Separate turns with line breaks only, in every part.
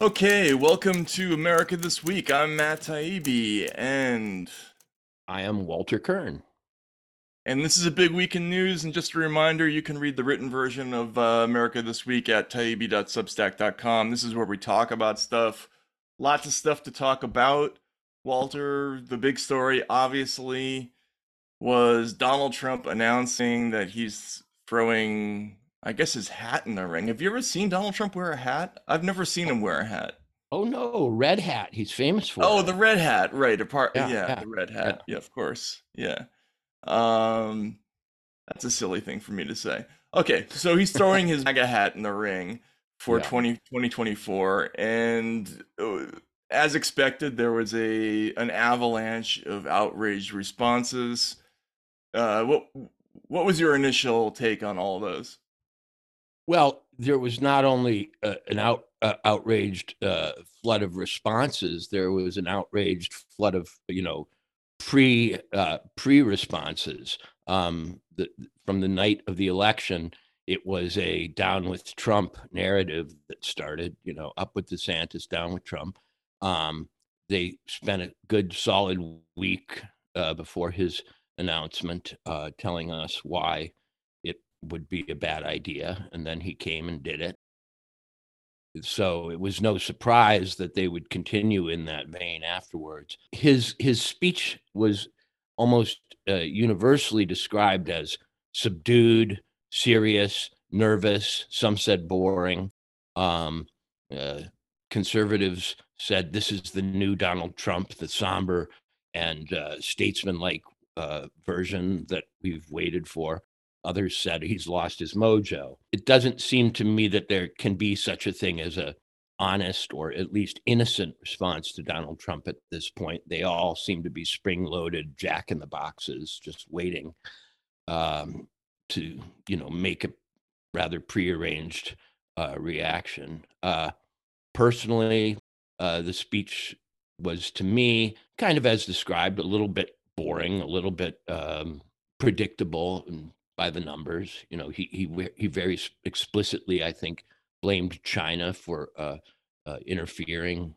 Okay, welcome to America This Week. I'm Matt Taibbi, and
I am Walter Kirn.
and this is a big week in news. And just a reminder, you can read the written version of uh, America This Week at taibbi.substack.com. This is where we talk about stuff. Lots of stuff to talk about. Walter, the big story, obviously, was Donald Trump announcing that he's throwing, I guess, his hat in the ring. Have you ever seen Donald Trump wear a hat? I've never seen him wear a hat.
Oh no, red hat. He's famous for.
Oh,
it.
the red hat, right? Apart,
Yeah,
yeah,
yeah,
the red hat. Yeah, of course. Yeah. Um, that's a silly thing for me to say. Okay, so he's throwing his MAGA hat in the ring for
Yeah.
20, 2024, and uh, as expected, there was a an avalanche of outraged responses. Uh, what what was your initial take on all those?
Well, there was not only uh, an out uh, outraged uh, flood of responses. There was an outraged flood of you know pre uh, pre responses. Um, the, from the night of the election, it was a down with Trump narrative that started. You know, up with DeSantis, down with Trump. Um, they spent a good solid week uh, before his announcement, uh, telling us why would be a bad idea, and then he came and did it. So it was no surprise that they would continue in that vein afterwards. His his speech was almost uh, universally described as subdued, serious, nervous. Some said boring. Um, uh, conservatives said this is the new Donald Trump, the somber and uh, statesman-like uh, version that we've waited for. Others said he's lost his mojo. It doesn't seem to me that there can be such a thing as a honest or at least innocent response to Donald Trump at this point. They all seem to be spring-loaded, jack in the boxes, just waiting um, to, you know, make a rather prearranged uh, reaction. Uh, personally, uh, the speech was to me kind of as described, a little bit boring, a little bit um, predictable and by the numbers. You know, he he he very explicitly, I think, blamed China for uh, uh, interfering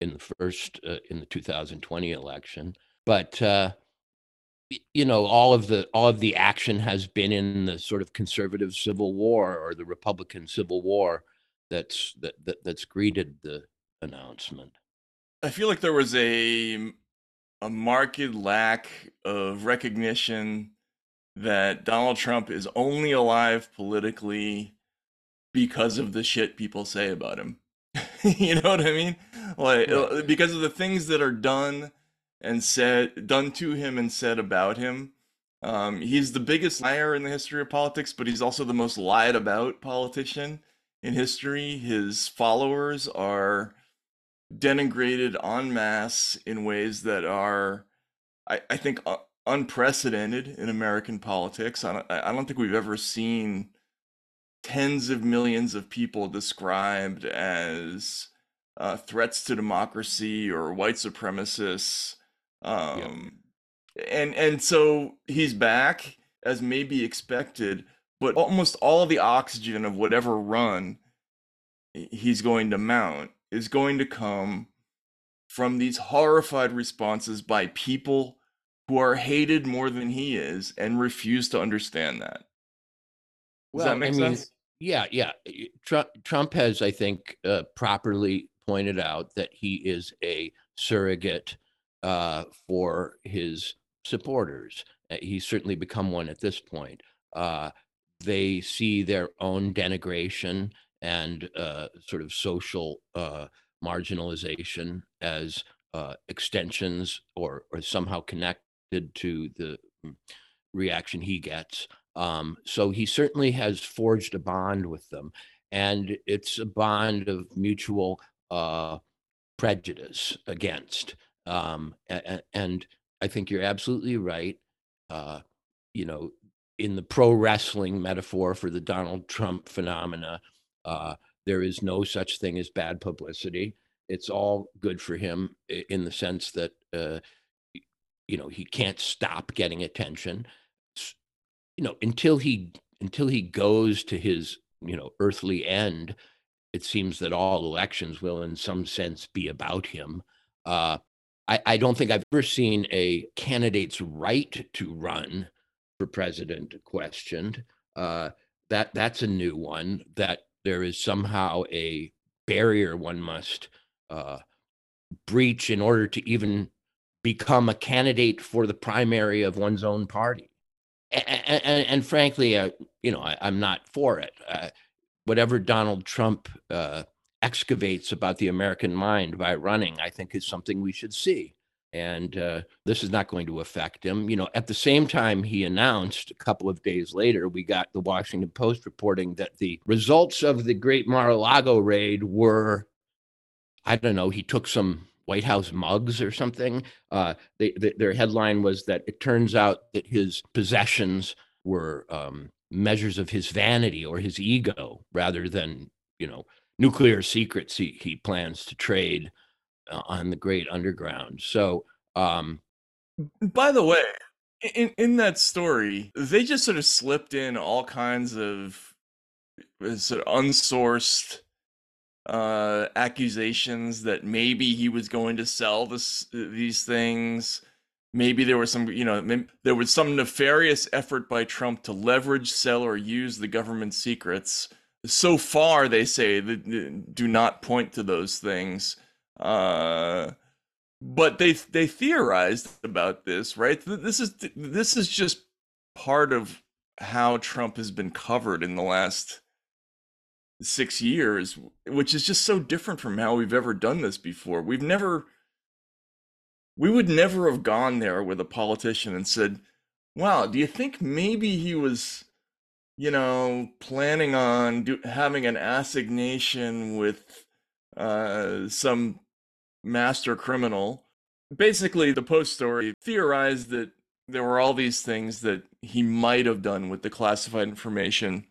in the first uh, in the 2020 election. But uh, you know, all of the all of the action has been in the sort of conservative civil war or the Republican civil war that's that, that that's greeted the announcement.
I feel like there was a a marked lack of recognition that Donald Trump is only alive politically because of the shit people say about him. you know what I mean? Like
Right.
uh, because of the things that are done and said done to him and said about him. Um, he's the biggest liar in the history of politics, but he's also the most lied about politician in history. His followers are denigrated en masse in ways that are, I, I think, uh, unprecedented in American politics. I don't, I don't think we've ever seen tens of millions of people described as uh, threats to democracy or white supremacists. Um, and and so he's back as may be expected, but almost all the oxygen of whatever run he's going to mount is going to come from these horrified responses by people who are hated more than he is and refuse to understand that. Does that make sense?
yeah, yeah. Trump, Trump has, I think, uh, properly pointed out that he is a surrogate uh, for his supporters. Uh, he's certainly become one at this point. Uh, they see their own denigration and uh, sort of social uh, marginalization as uh, extensions or, or somehow connected to the mm, reaction he gets. Um, so he certainly has forged a bond with them, and it's a bond of mutual uh, prejudice against. Um, a- a- and I think you're absolutely right. Uh, you know, in the pro wrestling metaphor for the Donald Trump phenomena, uh, there is no such thing as bad publicity. It's all good for him in the sense that uh, you know he can't stop getting attention. You know, until he until he goes to his you know earthly end, it seems that all elections will, in some sense, be about him. Uh, I, I don't think I've ever seen a candidate's right to run for president questioned. Uh, that that's a new one. That there is somehow a barrier one must uh, breach in order to even become a candidate for the primary of one's own party. And, and, and frankly, uh, you know, I, am not for it. Uh, whatever Donald Trump uh, excavates about the American mind by running, I think is something we should see. And uh, this is not going to affect him. You know, at the same time, he announced a couple of days later, we got the Washington Post reporting that the results of the Great Mar a Lago raid were, I don't know, he took some White House mugs or something. Uh, they, they, their headline was that it turns out that his possessions were um, measures of his vanity or his ego rather than, you know, nuclear secrets he, he plans to trade uh, on the great underground. So, um,
by the way, in in that story, they just sort of slipped in all kinds of uh, sort of unsourced uh accusations that maybe he was going to sell this these things. Maybe there was some you know there was some nefarious effort by Trump to leverage sell or use the government secrets. So far they say that do not point to those things. Uh, but they they theorized about this right? This is this is just part of how trump has been covered in the last six years which is just so different from how we've ever done this before we've never we would never have gone there with a politician and said wow do you think maybe he was you know, planning on do, having an assignation with uh, some master criminal. Basically, the Post story theorized that there were all these things that he might have done with the classified information.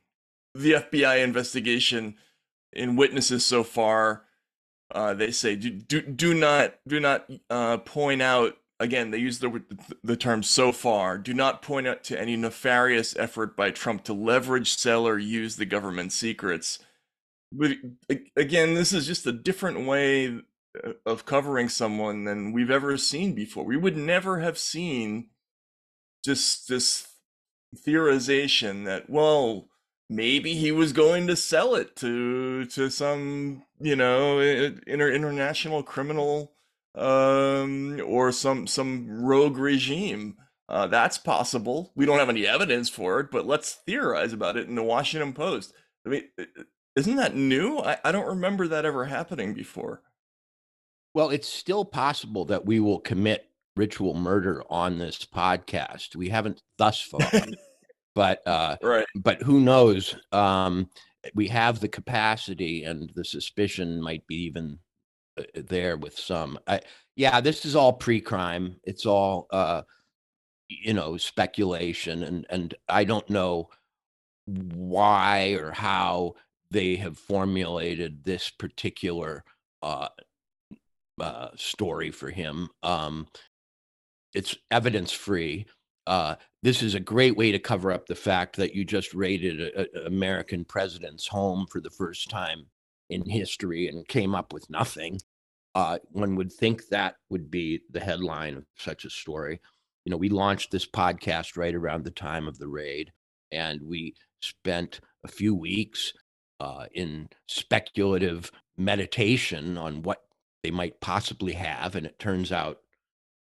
The FBI investigation in witnesses so far, uh, they say do, do, do not do not uh, point out again, they use the, the term so far, do not point out to any nefarious effort by Trump to leverage, sell, or use the government secrets. But again, this is just a different way uh, of covering someone than we've ever seen before. We would never have seen just this theorization that, well, maybe he was going to sell it to to some, you know, inter- international criminal um, or some some rogue regime. Uh, that's possible. We don't have any evidence for it, but let's theorize about it in the Washington Post. I mean, isn't that new? I, I don't remember that ever happening before.
Well, it's still possible that we will commit ritual murder on this podcast. We haven't thus far, but uh,
right.
But who knows? Um, we have the capacity, and the suspicion might be even uh, there with some. I, yeah, this is all pre-crime. It's all uh, you know speculation, and and I don't know why or how they have formulated this particular uh, uh, story for him. Um, it's evidence free. Uh, this is a great way to cover up the fact that you just raided an American president's home for the first time in history and came up with nothing. Uh, one would think that would be the headline of such a story. You know, we launched this podcast right around the time of the raid, and we spent a few weeks uh, in speculative meditation on what they might possibly have. And it turns out,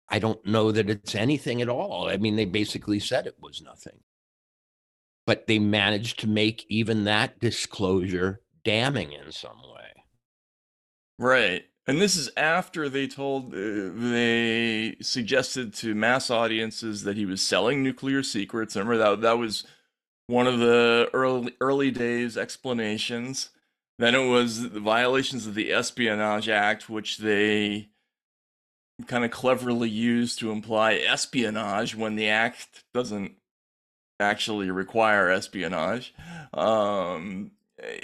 I don't know that it's anything at all. I mean, they basically said it was nothing. But they managed to make even that disclosure damning in some way.
Right. And this is after they told, uh, they suggested to mass audiences that he was selling nuclear secrets. Remember that that was one of the early early days explanations. Then it was the violations of the Espionage Act, which they kind of cleverly used to imply espionage when the act doesn't actually require espionage. Um,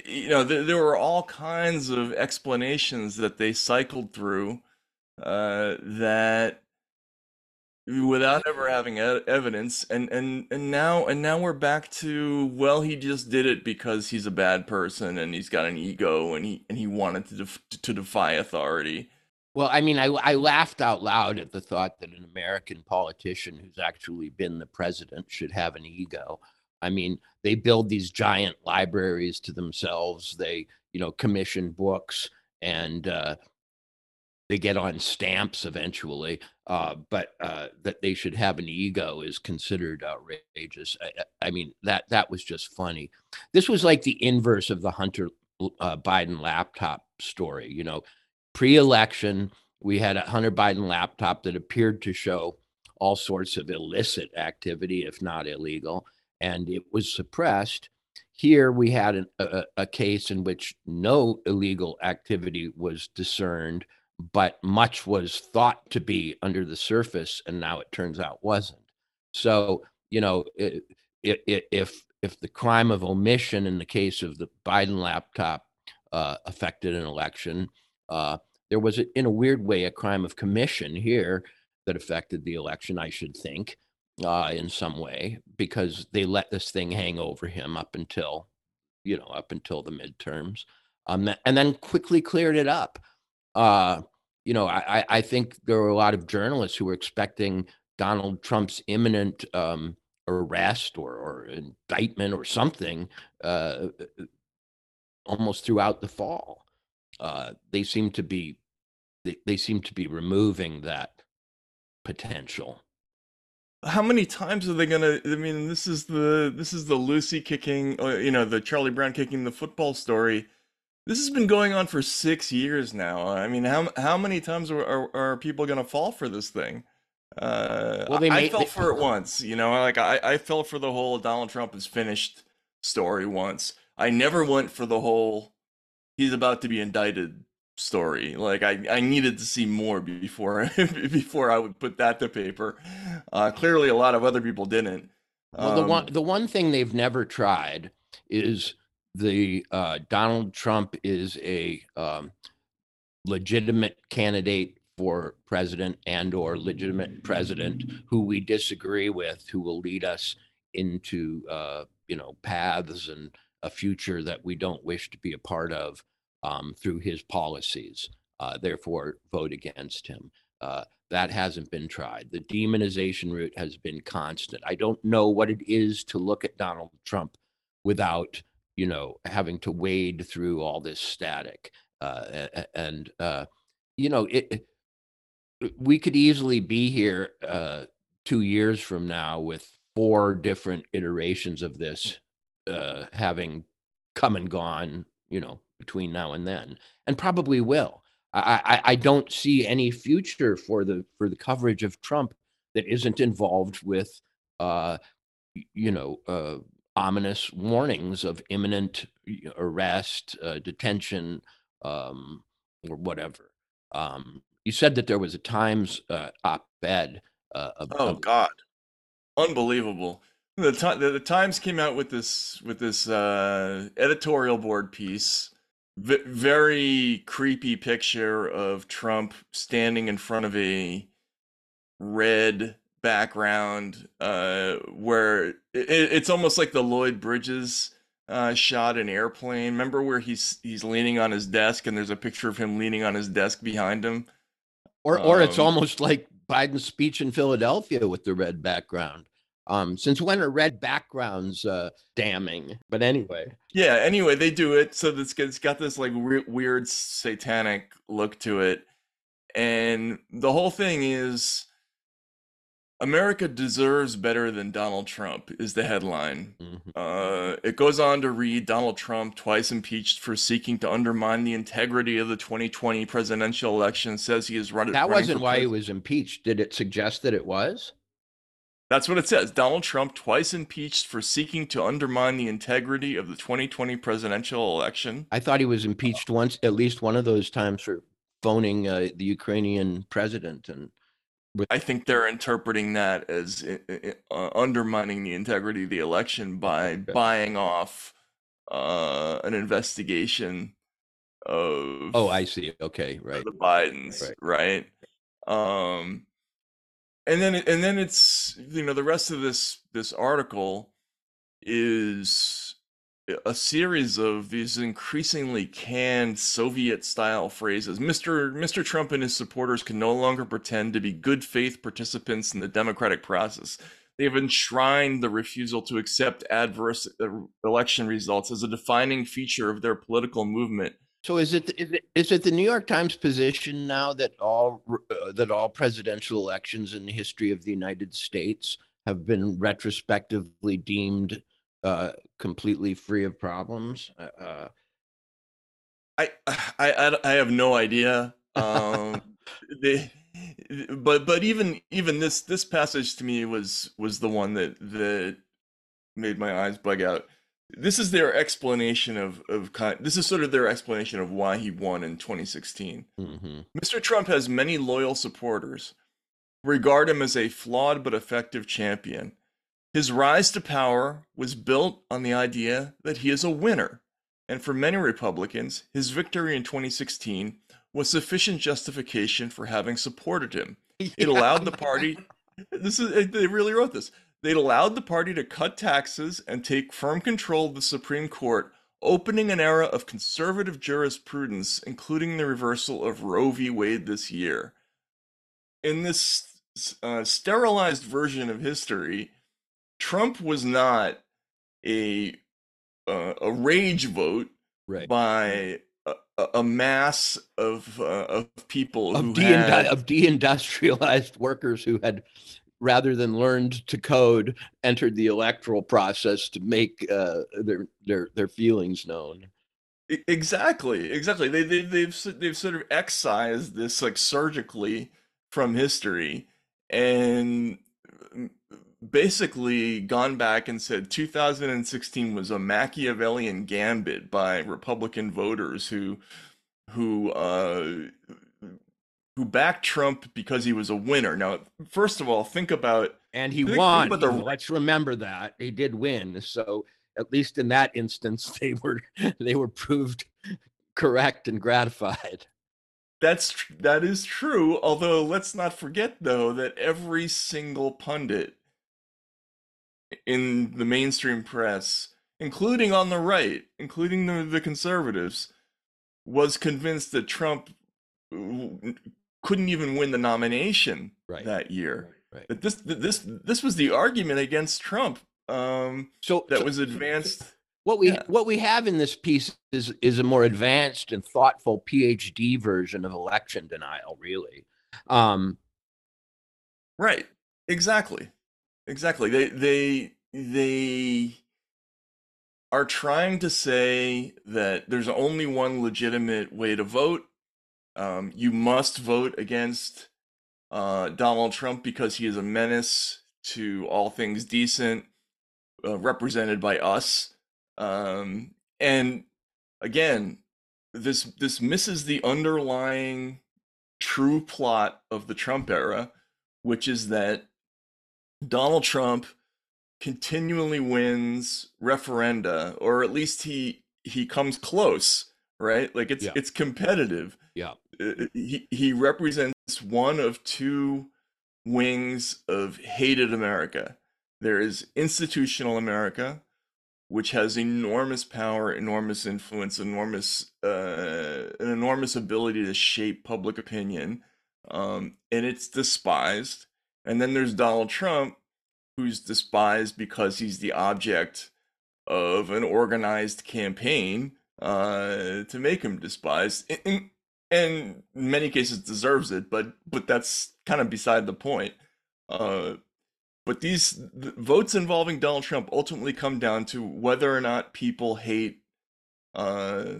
you know, th- there were all kinds of explanations that they cycled through uh, that without ever having evidence and and and now and now we're back to well he just did it because he's a bad person and he's got an ego and he and he wanted to def- to defy authority
Well, I mean, I, I laughed out loud at the thought that an American politician who's actually been the president should have an ego. I mean, they build these giant libraries to themselves. They, you know, commission books and uh, they get on stamps eventually. Uh, but uh, that they should have an ego is considered outrageous. I, I- mean, that that was just funny. This was like the inverse of the Hunter uh, Biden laptop story. You know, pre-election, we had a Hunter Biden laptop that appeared to show all sorts of illicit activity, if not illegal, and it was suppressed. Here we had an, a, a case in which no illegal activity was discerned, but much was thought to be under the surface, and now it turns out wasn't. So, you know, i i if if the crime of omission in the case of the Biden laptop uh, affected an election, uh, there was, a, in a weird way, a crime of commission here that affected the election, I should think, uh, in some way, because they let this thing hang over him up until, you know, up until the midterms, um, and then quickly cleared it up. Uh, you know, I, I- think there were a lot of journalists who were expecting Donald Trump's imminent um, arrest or, or indictment or something uh, almost throughout the fall. Uh, they seem to be they, they seem to be removing that potential.
how many times are they gonna i mean this is the this is the lucy kicking you know the charlie brown kicking the football story. This has been going on for six years now. I mean how how many times are, are, are people gonna fall for this thing? Uh
Well, they
i
made-
fell
they-
for it once you know like i i fell for the whole donald trump is finished story once. I never went for the whole he's about to be indicted story. Like I, I needed to see more before before I would put that to paper. Uh, clearly, a lot of other people didn't.
Well, the one
Um,
the one thing they've never tried is the uh, Donald Trump is a um, legitimate candidate for president and or legitimate president who we disagree with, who will lead us into uh, you know paths and a future that we don't wish to be a part of um, through his policies. Uh, therefore, vote against him. Uh, that hasn't been tried. The demonization route has been constant. I don't know what it is to look at Donald Trump without, you know, having to wade through all this static. Uh, and, uh, you know, it, it- we could easily be here uh, two years from now with four different iterations of this uh, having come and gone, you know, between now and then, and probably will. I, I, I don't see any future for the for the coverage of Trump that isn't involved with, uh, you know, uh, ominous warnings of imminent arrest, uh, detention, um, or whatever. Um, you said that there was a Times uh, op-ed. Uh, of,
oh
of-
God, unbelievable. The, Ti- the the Times came out with this with this uh, editorial board piece. V- very creepy picture of Trump standing in front of a red background uh where it, it's almost like the Lloyd Bridges uh shot an airplane remember where he's he's leaning on his desk and there's a picture of him leaning on his desk behind him
or or it's
Um,
almost like Biden's speech in Philadelphia with the red background. Um, since when are red backgrounds uh, damning? But anyway,
yeah anyway they do it so it's, it's got this like weird, weird satanic look to it and the whole thing is America deserves better than Donald Trump is the headline
mhm.
Uh, it goes on to read Donald Trump, twice impeached for seeking to undermine the integrity of the 2020 presidential election, says he is run- running.
that wasn't why he was impeached. Did it suggest that it was?
That's what it says. Donald Trump, twice impeached for seeking to undermine the integrity of the 2020 presidential election.
I thought he was impeached once, at least one of those times for phoning uh, the Ukrainian president. And
I think they're interpreting that as i- i- uh, undermining the integrity of the election by
Okay.
buying off uh, an investigation of
oh, I see. Okay, right.
the Bidens, right? Um, and then and then it's you know the rest of this this article is a series of these increasingly canned Soviet style phrases. Mr. Mr. Trump and his supporters can no longer pretend to be good faith participants in the democratic process. They have enshrined the refusal to accept adverse uh, election results as a defining feature of their political movement.
So is it is it, is it the New York Times position now that all uh, that all presidential elections in the history of the United States have been retrospectively deemed uh, completely free of problems? Uh, uh
I, I I have no idea. Um, they, but but even even this this passage to me was was the one that that made my eyes bug out. This is their explanation of of this is sort of their explanation of why he won in 2016. Mm-hmm. Mr. Trump has many loyal supporters, regard him as a flawed but effective champion his rise to power was built on the idea that he is a winner, and for many Republicans, his victory in 2016 was sufficient justification for having supported him. It allowed the party this is they really wrote this. They'd allowed the party to cut taxes and take firm control of the Supreme Court, opening an era of conservative jurisprudence, including the reversal of Roe v. Wade this year. In this uh, sterilized version of history, Trump was not a uh, a rage vote
right.
by a, a, mass of uh, of people
of,
de- had...
of deindustrialized workers who had rather than learned to code entered the electoral process to make uh, their their their feelings known
exactly exactly they, they they've they've sort of excised this like surgically from history and basically gone back and said 2016 was a Machiavellian gambit by Republican voters who who uh, who backed Trump because he was a winner. Now, first of all, think about
and he think, won. Think the, Let's remember that he did win. So at least in that instance, they were they were proved correct and gratified.
That's that is true. Although let's not forget though that every single pundit in the mainstream press, including on the right, including the, the conservatives, was convinced that Trump couldn't even win the nomination
right.
that year.
Right, right.
That this this this was the argument against Trump. Um, so that so, was advanced.
What we yeah. what we have in this piece is is a more advanced and thoughtful PhD version of election denial, really. Um,
right. Exactly. Exactly. They they they are trying to say that there's only one legitimate way to vote. Um, you must vote against uh, Donald Trump because he is a menace to all things decent, uh, represented by us. Um, and again, this this misses the underlying true plot of the Trump era, which is that Donald Trump continually wins referenda, or at least he he comes close, right? Like it's yeah. it's competitive.
Yeah.
Uh, uh, he he represents one of two wings of hated America. There is institutional America, which has enormous power, enormous influence, enormous uh, an enormous ability to shape public opinion, um, and it's despised. And then there's Donald Trump, who's despised because he's the object of an organized campaign uh, to make him despised. And, in many cases deserves it, but but that's kind of beside the point. Uh, but these votes involving Donald Trump ultimately come down to whether or not people hate. Uh,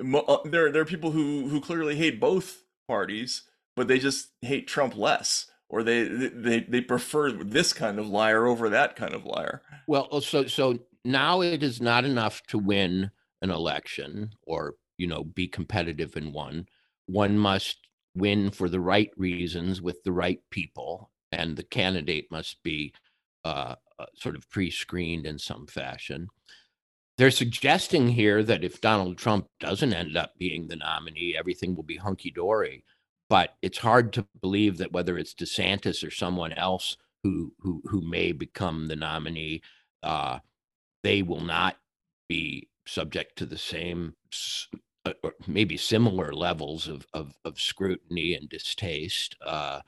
uh, there, there are people who who clearly hate both parties, but they just hate Trump less or they they they prefer this kind of liar over that kind of liar.
Well, oh, so so now it is not enough to win an election or you know be competitive in one. One must win for the right reasons with the right people, and the candidate must be uh, uh, sort of pre-screened in some fashion. They're suggesting here that if Donald Trump doesn't end up being the nominee, everything will be hunky dory. But it's hard to believe that whether it's DeSantis or someone else who who who may become the nominee, uh, they will not be subject to the same uh, or maybe similar levels of, of, of scrutiny and distaste. Uh,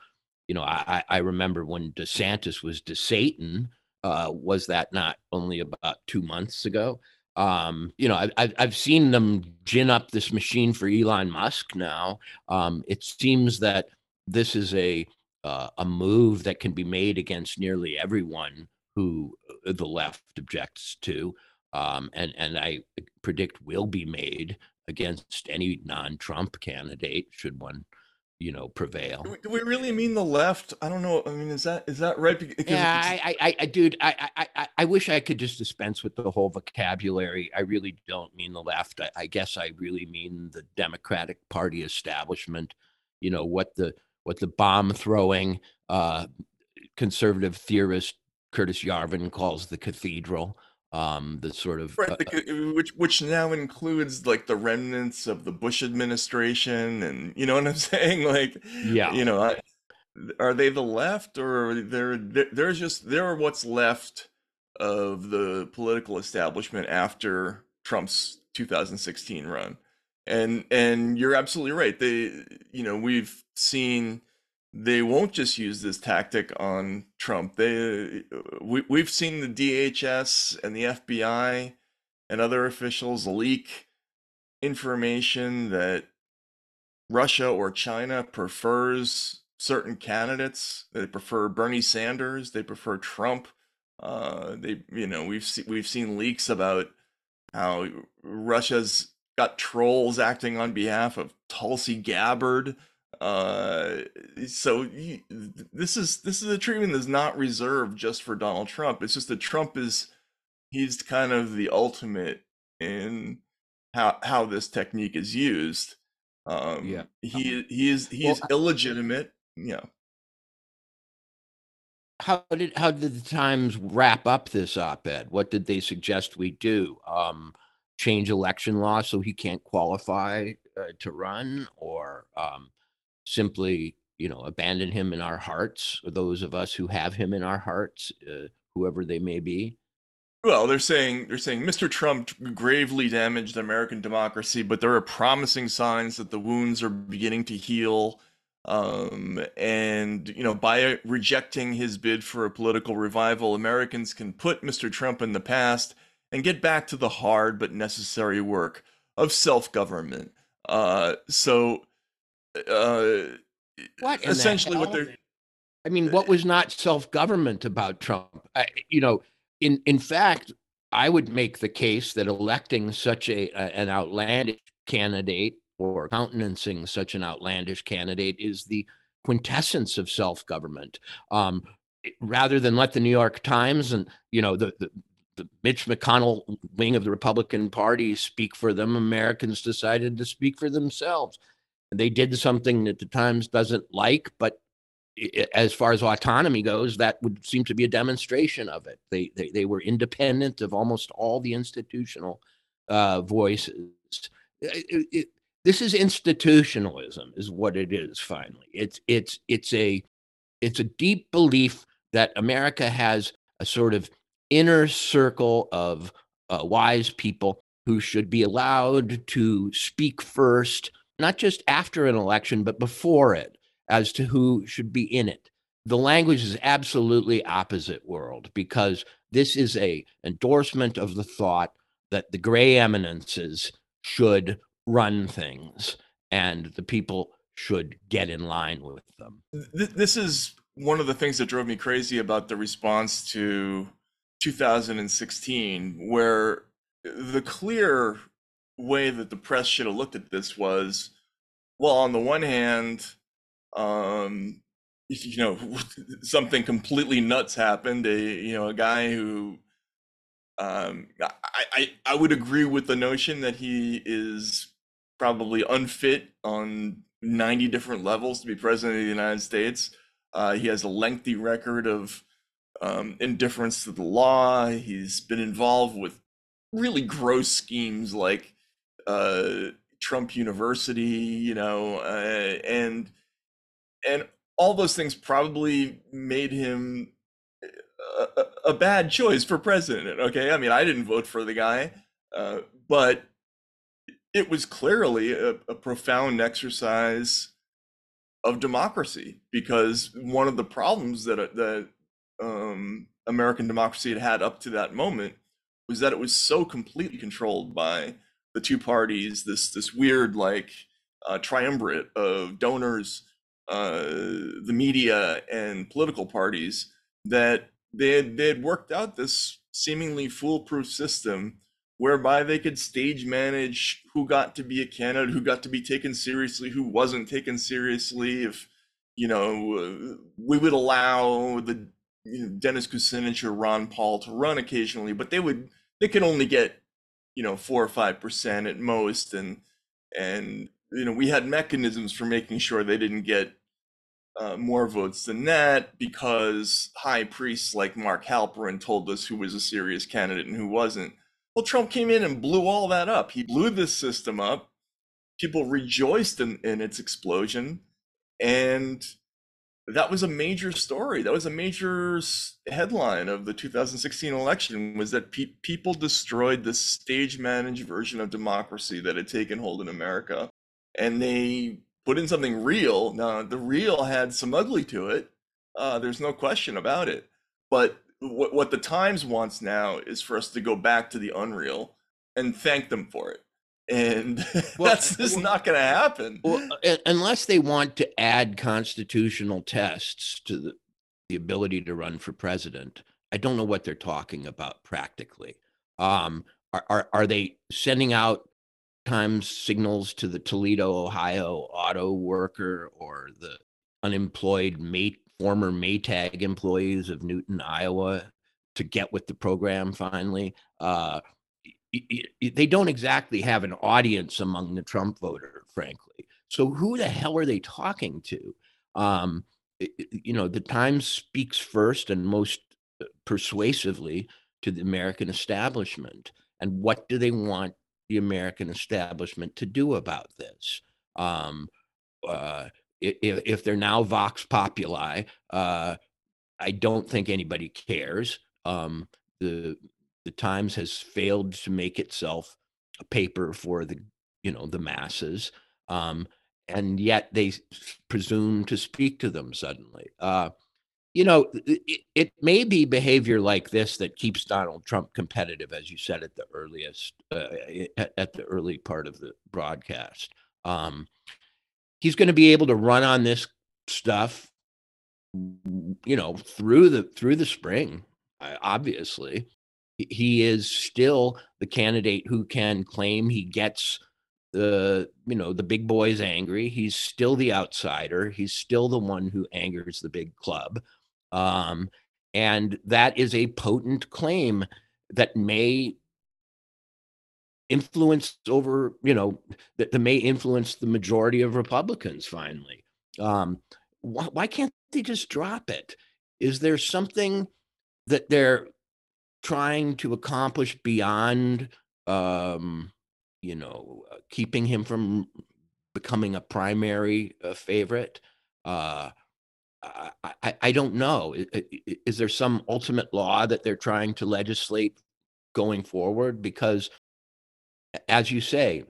you know, I, I remember when DeSantis was DeSatan, uh, was that not only about two months ago? Um, you know, I, I've, I've seen them gin up this machine for Elon Musk now. Um, it seems that this is a uh, a move that can be made against nearly everyone who uh, the left objects to, um, and and I predict will be made against any non-Trump candidate should one you know prevail.
Do we, do we really mean the left? I don't know i mean is that is that right? Because
yeah I, I i dude I, I i wish i could just dispense with the whole vocabulary. I really don't mean the left. I, I guess i really mean the democratic party establishment you know what the what the bomb throwing uh conservative theorist curtis yarvin calls the cathedral um the sort of
right
uh,
the, which which now includes like the remnants of the bush administration and you know what i'm saying? Like
yeah.
you know I, are they the left or they're they're just they're what's left of the political establishment after trump's 2016 run. And and you're absolutely right they you know we've seen they won't just use this tactic on Trump. They we, we've seen the DHS and the FBI and other officials leak information that Russia or China prefers certain candidates. They prefer Bernie Sanders. They prefer Trump. Uh, they, you know, we've se- we've seen leaks about how Russia's got trolls acting on behalf of Tulsi Gabbard uh, so you, this is this is a treatment that's not reserved just for Donald Trump. It's just that Trump is he's kind of the ultimate in how how this technique is used. Um, yeah, he he is he is illegitimate. Yeah.
How did how did the Times wrap up this op-ed? What did they suggest we do? Um, change election law so he can't qualify uh, to run, or um, simply you know abandon him in our hearts those of us who have him in our hearts uh, whoever they may be?
Well they're saying they're saying mr trump gravely damaged american democracy but there are promising signs that the wounds are beginning to heal um, and you know by rejecting his bid for a political revival americans can put mr trump in the past and get back to the hard but necessary work of self-government. Uh, so uh,
what
essentially what they're
I mean, what was not self-government about Trump? I, you know, in in fact, I would make the case that electing such a, a an outlandish candidate or countenancing such an outlandish candidate is the quintessence of self-government. Um, rather than let the New York Times and you know the, the the Mitch McConnell wing of the Republican Party speak for them, Americans decided to speak for themselves. They did something that the Times doesn't like, but as far as autonomy goes, that would seem to be a demonstration of it. They they, they were independent of almost all the institutional uh, voices. It, it, this is institutionalism, is what it is. Finally, it's it's it's a it's a deep belief that America has a sort of inner circle of uh, wise people who should be allowed to speak first not just after an election, but before it, as to who should be in it. The language is absolutely opposite world because this is a endorsement of the thought that the gray eminences should run things and the people should get in line with them.
This is one of the things that drove me crazy about the response to 2016, where the clear way that the press should have looked at this was well on the one hand um you know something completely nuts happened a you know a guy who um I, I i would agree with the notion that he is probably unfit on 90 different levels to be president of the united states. Uh, he has a lengthy record of um, indifference to the law. He's been involved with really gross schemes like uh, Trump University, you know, uh, and and all those things probably made him a, a, bad choice for president. Okay, I mean, I didn't vote for the guy, uh, but it was clearly a, a profound exercise of democracy because one of the problems that that um, American democracy had had up to that moment was that it was so completely controlled by the two parties. This this weird like uh, triumvirate of donors, uh, the media, and political parties that they had, they had worked out this seemingly foolproof system whereby they could stage manage who got to be a candidate, who got to be taken seriously, who wasn't taken seriously. If you know, we would allow the you know, Dennis Kucinich or Ron Paul to run occasionally, but they would they could only get you know four or five percent at most, and and you know we had mechanisms for making sure they didn't get uh, more votes than that because high priests like Mark Halperin told us who was a serious candidate and who wasn't. Well, Trump came in and blew all that up. He blew this system up. People rejoiced in, in its explosion. And that was a major story. That was a major headline of the 2016 election was that pe- people destroyed the stage managed version of democracy that had taken hold in America. And they put in something real. Now, the real had some ugly to it. Uh, there's no question about it. But what, what the Times wants now is for us to go back to the unreal and thank them for it. And well, that's just well, not going to happen.
Well, unless they want to add constitutional tests to the, the ability to run for president, I don't know what they're talking about practically. Um, are, are, are they sending out times signals to the Toledo, Ohio auto worker or the unemployed mate, former Maytag employees of Newton, Iowa to get with the program finally. Uh, they don't exactly have an audience among the Trump voter, frankly. So who the hell are they talking to? Um, you know, the Times speaks first and most uh, persuasively to the American establishment. And what do they want the American establishment to do about this. Um, uh, if, if, they're now Vox Populi, uh, I don't think anybody cares. Um, the the Times has failed to make itself a paper for the you know the masses, um, and yet they presume to speak to them suddenly. Uh, you know, it, it, may be behavior like this that keeps Donald Trump competitive, as you said at the earliest, uh, at, at, the early part of the broadcast. Um, he's going to be able to run on this stuff, you know, through the through the spring. Obviously, he is still the candidate who can claim he gets the you know the big boys angry. He's still the outsider. He's still the one who angers the big club. Um, and that is a potent claim that may influence over, you know, that, that may influence the majority of Republicans finally. Um, why, why can't they just drop it? Is there something that they're trying to accomplish beyond, um, you know, uh, keeping him from becoming a primary uh, favorite? Uh, I, I, don't know. Is, there some ultimate law that they're trying to legislate going forward? Because, as you say,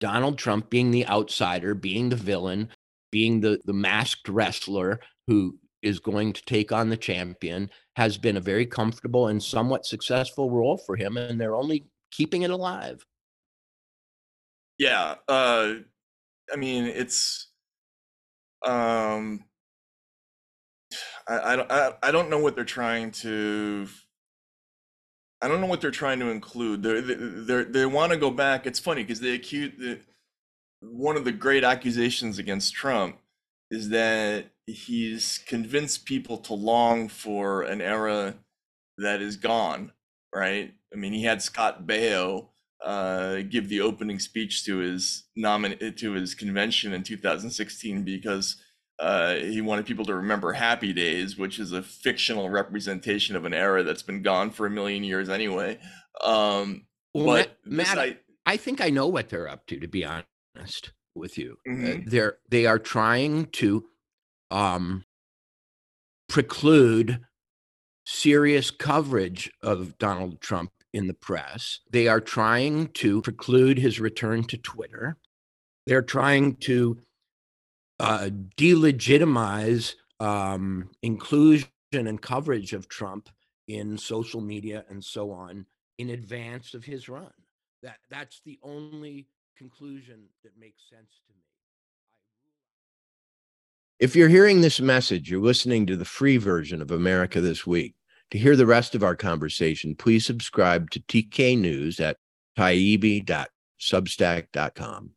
Donald Trump being the outsider, being the villain, being the, the masked wrestler who is going to take on the champion has been a very comfortable and somewhat successful role for him, and they're only keeping it alive.
Yeah. Uh, I mean, it's um I, I don't I, don't know what they're trying to I don't know what they're trying to include. They're, they they want to go back. It's funny because they accuse the, one of the great accusations against Trump is that he's convinced people to long for an era that is gone. Right? I mean, he had Scott Baio uh, give the opening speech to his nomin to his convention in 2016 because uh, he wanted people to remember Happy Days, which is a fictional representation of an era that's been gone for a million years anyway. Um, well, but
Matt, Matt I, I, think I know what they're up to. To be honest with you, uh, mm-hmm. uh, they're they are trying to um, preclude serious coverage of Donald Trump in the press. They are trying to preclude his return to Twitter. They're trying to uh, delegitimize um, inclusion and coverage of Trump in social media and so on in advance of his run. That that's the only conclusion that makes sense to me.
If you're hearing this message, you're listening to the free version of America This Week. To hear the rest of our conversation, please subscribe to TK News at taibbi.substack.com.